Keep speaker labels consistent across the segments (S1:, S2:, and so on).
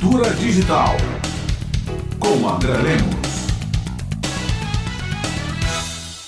S1: Cultura Digital, com André Lemos.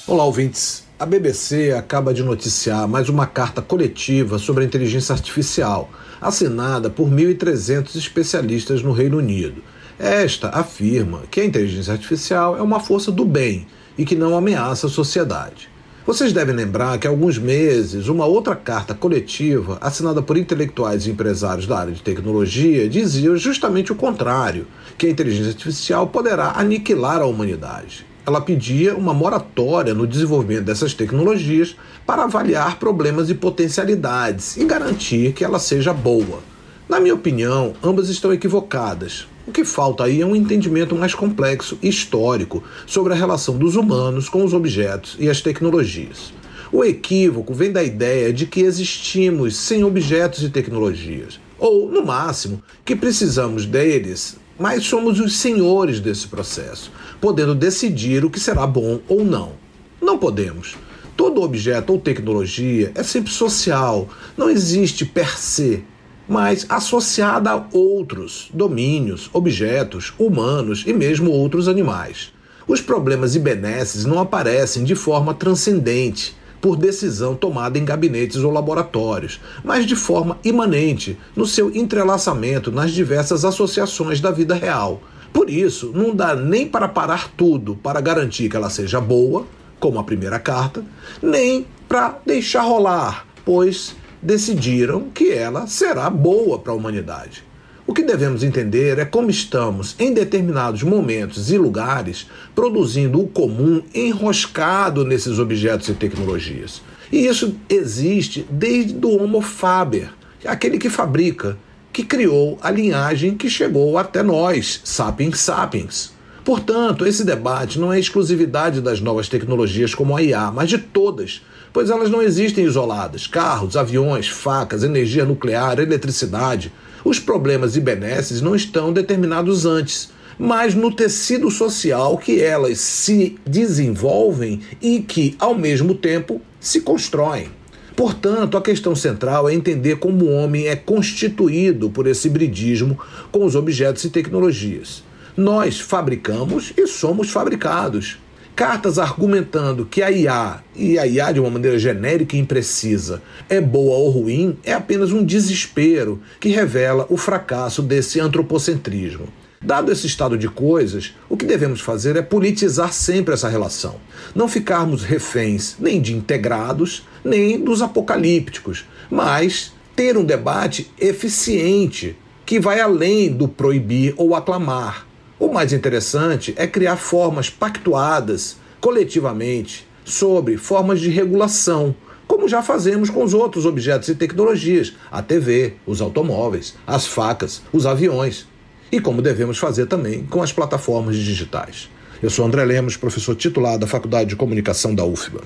S2: Olá, ouvintes. A BBC acaba de noticiar mais uma carta coletiva sobre a inteligência artificial, assinada por 1.300 especialistas no Reino Unido. Esta afirma que a inteligência artificial é uma força do bem e que não ameaça a sociedade. Vocês devem lembrar que há alguns meses, uma outra carta coletiva, assinada por intelectuais e empresários da área de tecnologia, dizia justamente o contrário: que a inteligência artificial poderá aniquilar a humanidade. Ela pedia uma moratória no desenvolvimento dessas tecnologias para avaliar problemas e potencialidades e garantir que ela seja boa. Na minha opinião, ambas estão equivocadas. O que falta aí é um entendimento mais complexo histórico sobre a relação dos humanos com os objetos e as tecnologias. O equívoco vem da ideia de que existimos sem objetos e tecnologias, ou, no máximo, que precisamos deles, mas somos os senhores desse processo, podendo decidir o que será bom ou não. Não podemos. Todo objeto ou tecnologia é sempre social, não existe per se mas associada a outros domínios, objetos, humanos e mesmo outros animais. Os problemas e benesses não aparecem de forma transcendente, por decisão tomada em gabinetes ou laboratórios, mas de forma imanente, no seu entrelaçamento nas diversas associações da vida real. Por isso, não dá nem para parar tudo para garantir que ela seja boa, como a primeira carta, nem para deixar rolar, pois decidiram que ela será boa para a humanidade. O que devemos entender é como estamos, em determinados momentos e lugares, produzindo o comum enroscado nesses objetos e tecnologias. E isso existe desde o Homo faber, aquele que fabrica, que criou a linhagem que chegou até nós, sapiens sapiens. Portanto, esse debate não é exclusividade das novas tecnologias como a IA, mas de todas, pois elas não existem isoladas. Carros, aviões, facas, energia nuclear, eletricidade. Os problemas e benesses não estão determinados antes, mas no tecido social que elas se desenvolvem e que, ao mesmo tempo, se constroem. Portanto, a questão central é entender como o homem é constituído por esse hibridismo com os objetos e tecnologias. Nós fabricamos e somos fabricados. Cartas argumentando que a IA, e a IA de uma maneira genérica e imprecisa, é boa ou ruim, é apenas um desespero que revela o fracasso desse antropocentrismo. Dado esse estado de coisas, o que devemos fazer é politizar sempre essa relação. Não ficarmos reféns nem de integrados, nem dos apocalípticos, mas ter um debate eficiente que vai além do proibir ou aclamar o mais interessante é criar formas pactuadas coletivamente sobre formas de regulação, como já fazemos com os outros objetos e tecnologias, a TV, os automóveis, as facas, os aviões, e como devemos fazer também com as plataformas digitais. Eu sou André Lemos, professor titular da Faculdade de Comunicação da UFBA.